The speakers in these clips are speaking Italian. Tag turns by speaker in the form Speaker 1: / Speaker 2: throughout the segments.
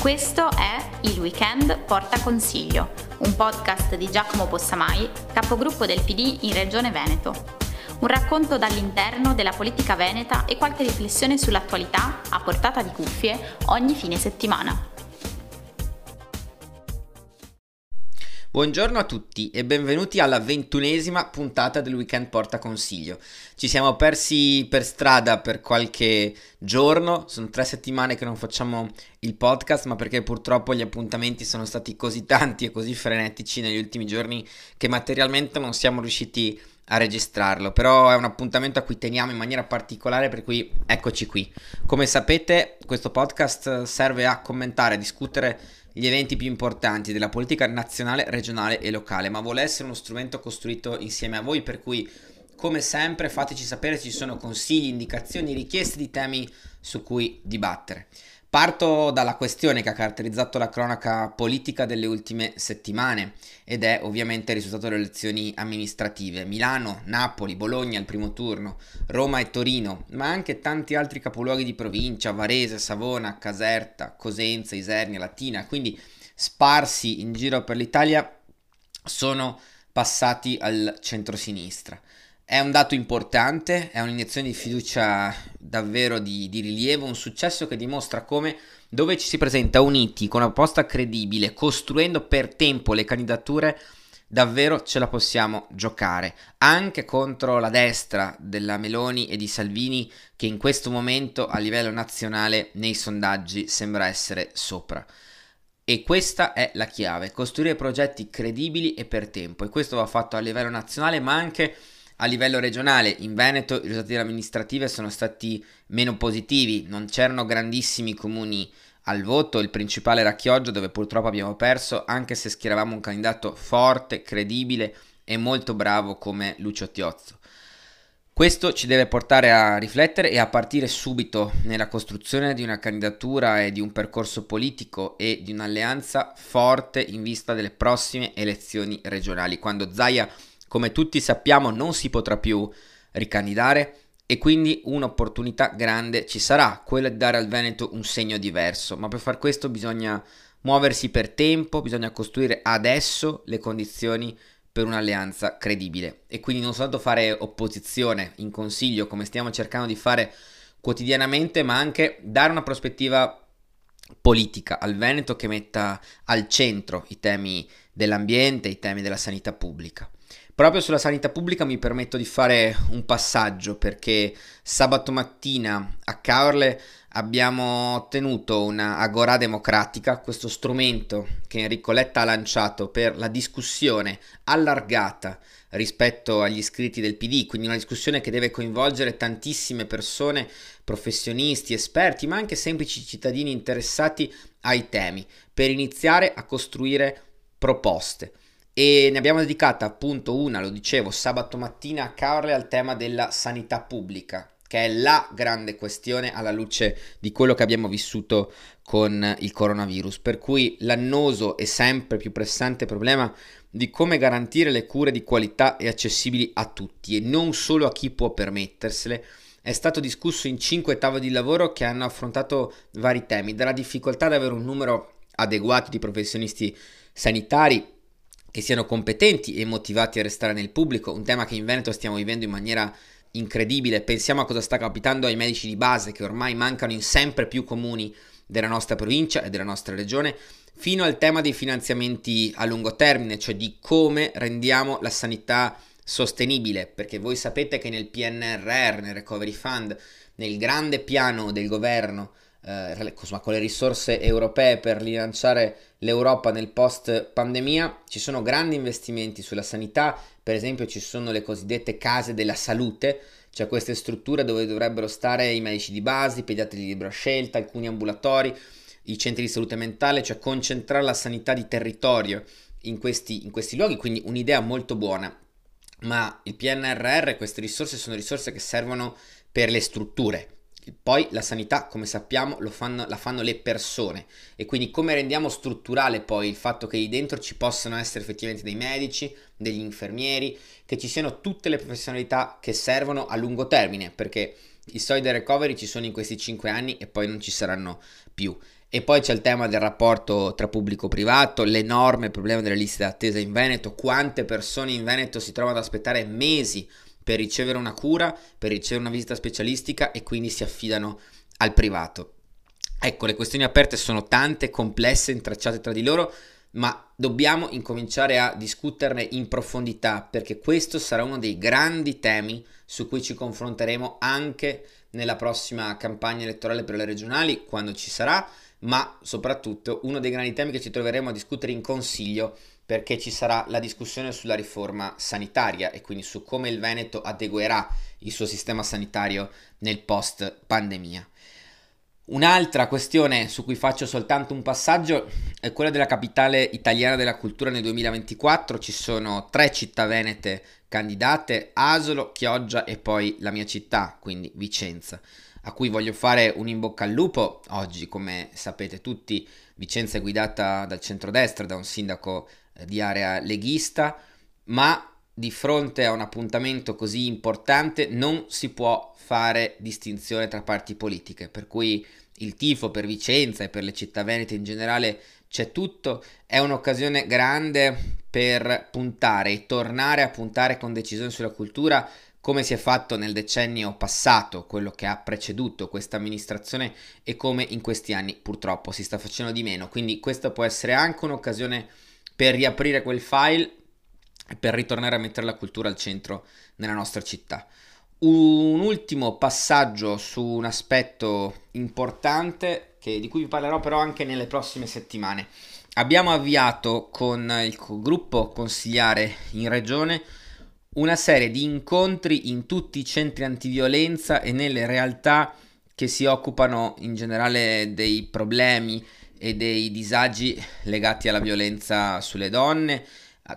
Speaker 1: Questo è Il Weekend Porta Consiglio, un podcast di Giacomo Possamai, capogruppo del PD in Regione Veneto. Un racconto dall'interno della politica veneta e qualche riflessione sull'attualità a portata di cuffie ogni fine settimana.
Speaker 2: Buongiorno a tutti e benvenuti alla ventunesima puntata del Weekend Porta Consiglio. Ci siamo persi per strada per qualche giorno, sono tre settimane che non facciamo il podcast, ma perché purtroppo gli appuntamenti sono stati così tanti e così frenetici negli ultimi giorni che materialmente non siamo riusciti a registrarlo, però è un appuntamento a cui teniamo in maniera particolare, per cui eccoci qui. Come sapete, questo podcast serve a commentare, a discutere gli eventi più importanti della politica nazionale, regionale e locale, ma vuole essere uno strumento costruito insieme a voi, per cui come sempre fateci sapere se ci sono consigli, indicazioni, richieste di temi su cui dibattere. Parto dalla questione che ha caratterizzato la cronaca politica delle ultime settimane ed è ovviamente il risultato delle elezioni amministrative. Milano, Napoli, Bologna al primo turno, Roma e Torino, ma anche tanti altri capoluoghi di provincia, Varese, Savona, Caserta, Cosenza, Isernia, Latina, quindi sparsi in giro per l'Italia, sono passati al centro-sinistra. È un dato importante, è un'iniezione di fiducia davvero di, di, rilievo, un successo che dimostra come dove ci si presenta uniti con una proposta credibile, costruendo per tempo le candidature, davvero ce la possiamo giocare, anche contro la destra della Meloni e di Salvini che in questo momento a livello nazionale nei sondaggi sembra essere sopra. E questa è la chiave, costruire progetti credibili e per tempo e questo va fatto a livello nazionale ma anche a livello regionale, in Veneto i risultati amministrative sono stati meno positivi, non c'erano grandissimi comuni al voto, il principale era Chioggia dove purtroppo abbiamo perso, anche se schieravamo un candidato forte, credibile e molto bravo come Lucio Tiozzo. Questo ci deve portare a riflettere e a partire subito nella costruzione di una candidatura e di un percorso politico e di un'alleanza forte in vista delle prossime elezioni regionali, quando Zaia come tutti sappiamo non si potrà più ricandidare e quindi un'opportunità grande ci sarà, quella di dare al Veneto un segno diverso, ma per far questo bisogna muoversi per tempo, bisogna costruire adesso le condizioni per un'alleanza credibile. E quindi non soltanto fare opposizione in consiglio come stiamo cercando di fare quotidianamente, ma anche dare una prospettiva politica al Veneto che metta al centro i temi dell'ambiente, i temi della sanità pubblica. Proprio sulla sanità pubblica mi permetto di fare un passaggio perché sabato mattina a Caorle abbiamo ottenuto una Agora democratica, questo strumento che Enrico Letta ha lanciato per la discussione allargata rispetto agli iscritti del PD, quindi una discussione che deve coinvolgere tantissime persone, professionisti, esperti, ma anche semplici cittadini interessati ai temi, per iniziare a costruire proposte. E ne abbiamo dedicata appunto una, lo dicevo, sabato mattina a Carle al tema della sanità pubblica, che è la grande questione alla luce di quello che abbiamo vissuto con il coronavirus, per cui l'annoso e sempre più pressante problema di come garantire le cure di qualità e accessibili a tutti e non solo a chi può permettersele. È stato discusso in cinque tavoli di lavoro che hanno affrontato vari temi, dalla difficoltà ad avere un numero adeguato di professionisti sanitari che siano competenti e motivati a restare nel pubblico, un tema che in Veneto stiamo vivendo in maniera incredibile. Pensiamo a cosa sta capitando ai medici di base che ormai mancano in sempre più comuni della nostra provincia e della nostra regione, fino al tema dei finanziamenti a lungo termine, cioè di come rendiamo la sanità sostenibile, perché voi sapete che nel PNRR, nel Recovery Fund, nel grande piano del governo eh, con le risorse europee per rilanciare l'Europa nel post pandemia, ci sono grandi investimenti sulla sanità, per esempio ci sono le cosiddette case della salute, cioè queste strutture dove dovrebbero stare i medici di base, i pediatri di libera scelta, alcuni ambulatori, i centri di salute mentale, cioè concentrare la sanità di territorio in questi, in questi luoghi, quindi un'idea molto buona. Ma il PNRR, queste risorse sono risorse che servono per le strutture, poi la sanità, come sappiamo, fanno, la fanno le persone e quindi come rendiamo strutturale poi il fatto che lì dentro ci possano essere effettivamente dei medici, degli infermieri, che ci siano tutte le professionalità che servono a lungo termine, perché i soldi del recovery ci sono in questi 5 anni e poi non ci saranno più. E poi c'è il tema del rapporto tra pubblico-privato, l'enorme problema delle liste d'attesa in Veneto, quante persone in Veneto si trovano ad aspettare mesi per ricevere una cura, per ricevere una visita specialistica e quindi si affidano al privato. Ecco, le questioni aperte sono tante, complesse, intracciate tra di loro, ma dobbiamo incominciare a discuterne in profondità perché questo sarà uno dei grandi temi su cui ci confronteremo anche nella prossima campagna elettorale per le regionali, quando ci sarà, ma soprattutto uno dei grandi temi che ci troveremo a discutere in consiglio perché ci sarà la discussione sulla riforma sanitaria e quindi su come il Veneto adeguerà il suo sistema sanitario nel post pandemia. Un'altra questione su cui faccio soltanto un passaggio è quella della capitale italiana della cultura nel 2024. Ci sono tre città venete candidate, Asolo, Chioggia e poi la mia città, quindi Vicenza a cui voglio fare un in bocca al lupo. Oggi, come sapete tutti, Vicenza è guidata dal centrodestra, da un sindaco di area leghista, ma di fronte a un appuntamento così importante non si può fare distinzione tra parti politiche, per cui il tifo per Vicenza e per le città venete in generale c'è tutto, è un'occasione grande per puntare e tornare a puntare con decisione sulla cultura come si è fatto nel decennio passato, quello che ha preceduto questa amministrazione e come in questi anni purtroppo si sta facendo di meno. Quindi questa può essere anche un'occasione per riaprire quel file e per ritornare a mettere la cultura al centro nella nostra città. Un ultimo passaggio su un aspetto importante che, di cui vi parlerò però anche nelle prossime settimane. Abbiamo avviato con il gruppo consigliare in regione una serie di incontri in tutti i centri antiviolenza e nelle realtà che si occupano in generale dei problemi e dei disagi legati alla violenza sulle donne,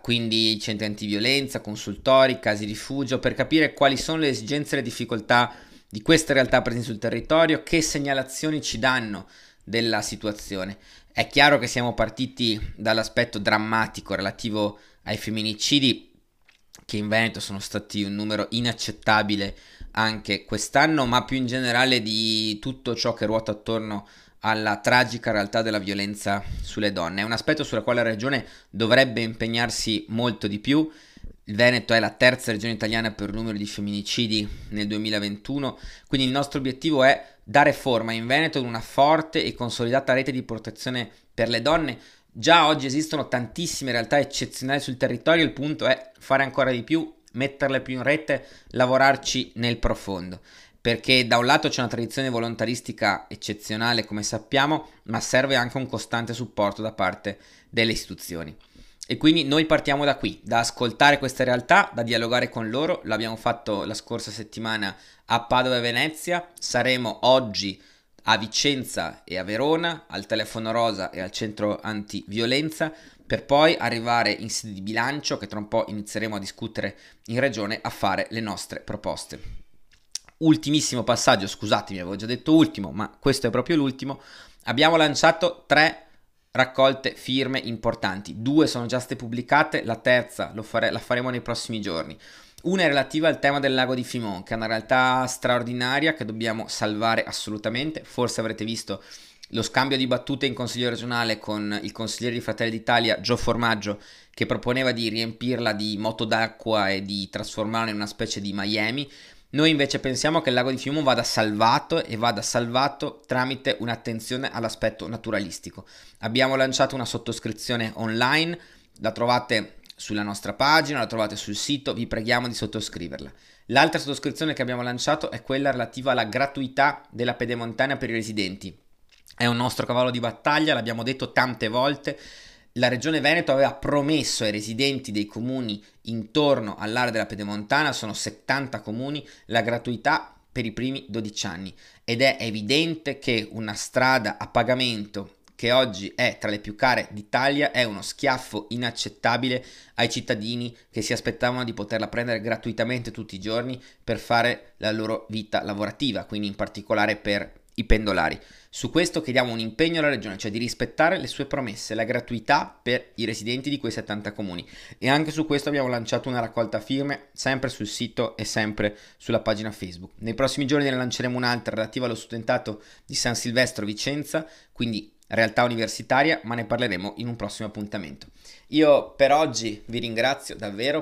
Speaker 2: quindi centri antiviolenza, consultori, casi rifugio, per capire quali sono le esigenze e le difficoltà di queste realtà presenti sul territorio, che segnalazioni ci danno della situazione. È chiaro che siamo partiti dall'aspetto drammatico relativo ai femminicidi che in Veneto sono stati un numero inaccettabile anche quest'anno, ma più in generale di tutto ciò che ruota attorno alla tragica realtà della violenza sulle donne. È un aspetto sulla quale la regione dovrebbe impegnarsi molto di più. Il Veneto è la terza regione italiana per numero di femminicidi nel 2021, quindi il nostro obiettivo è dare forma in Veneto ad una forte e consolidata rete di protezione per le donne Già oggi esistono tantissime realtà eccezionali sul territorio, il punto è fare ancora di più, metterle più in rete, lavorarci nel profondo. Perché da un lato c'è una tradizione volontaristica eccezionale, come sappiamo, ma serve anche un costante supporto da parte delle istituzioni. E quindi noi partiamo da qui, da ascoltare queste realtà, da dialogare con loro. L'abbiamo fatto la scorsa settimana a Padova e Venezia. Saremo oggi a Vicenza e a Verona, al telefono rosa e al centro antiviolenza, per poi arrivare in sede di bilancio, che tra un po' inizieremo a discutere in regione, a fare le nostre proposte. Ultimissimo passaggio, scusatemi, avevo già detto ultimo, ma questo è proprio l'ultimo. Abbiamo lanciato tre raccolte firme importanti, due sono già state pubblicate, la terza fare, la faremo nei prossimi giorni. Una è relativa al tema del lago di Fimon, che è una realtà straordinaria che dobbiamo salvare assolutamente. Forse avrete visto lo scambio di battute in consiglio regionale con il consigliere di Fratelli d'Italia Gio Formaggio, che proponeva di riempirla di moto d'acqua e di trasformarla in una specie di Miami. Noi invece pensiamo che il lago di Fiumo vada salvato e vada salvato tramite un'attenzione all'aspetto naturalistico. Abbiamo lanciato una sottoscrizione online, la trovate sulla nostra pagina, la trovate sul sito, vi preghiamo di sottoscriverla. L'altra sottoscrizione che abbiamo lanciato è quella relativa alla gratuità della pedemontana per i residenti. È un nostro cavallo di battaglia, l'abbiamo detto tante volte. La Regione Veneto aveva promesso ai residenti dei comuni intorno all'area della pedemontana, sono 70 comuni, la gratuità per i primi 12 anni. Ed è evidente che una strada a pagamento che oggi è tra le più care d'Italia, è uno schiaffo inaccettabile ai cittadini che si aspettavano di poterla prendere gratuitamente tutti i giorni per fare la loro vita lavorativa, quindi in particolare per i pendolari. Su questo chiediamo un impegno alla Regione, cioè di rispettare le sue promesse, la gratuità per i residenti di quei 70 comuni. E anche su questo abbiamo lanciato una raccolta firme, sempre sul sito e sempre sulla pagina Facebook. Nei prossimi giorni ne lanceremo un'altra relativa allo studentato di San Silvestro Vicenza, quindi realtà universitaria, ma ne parleremo in un prossimo appuntamento. Io per oggi vi ringrazio davvero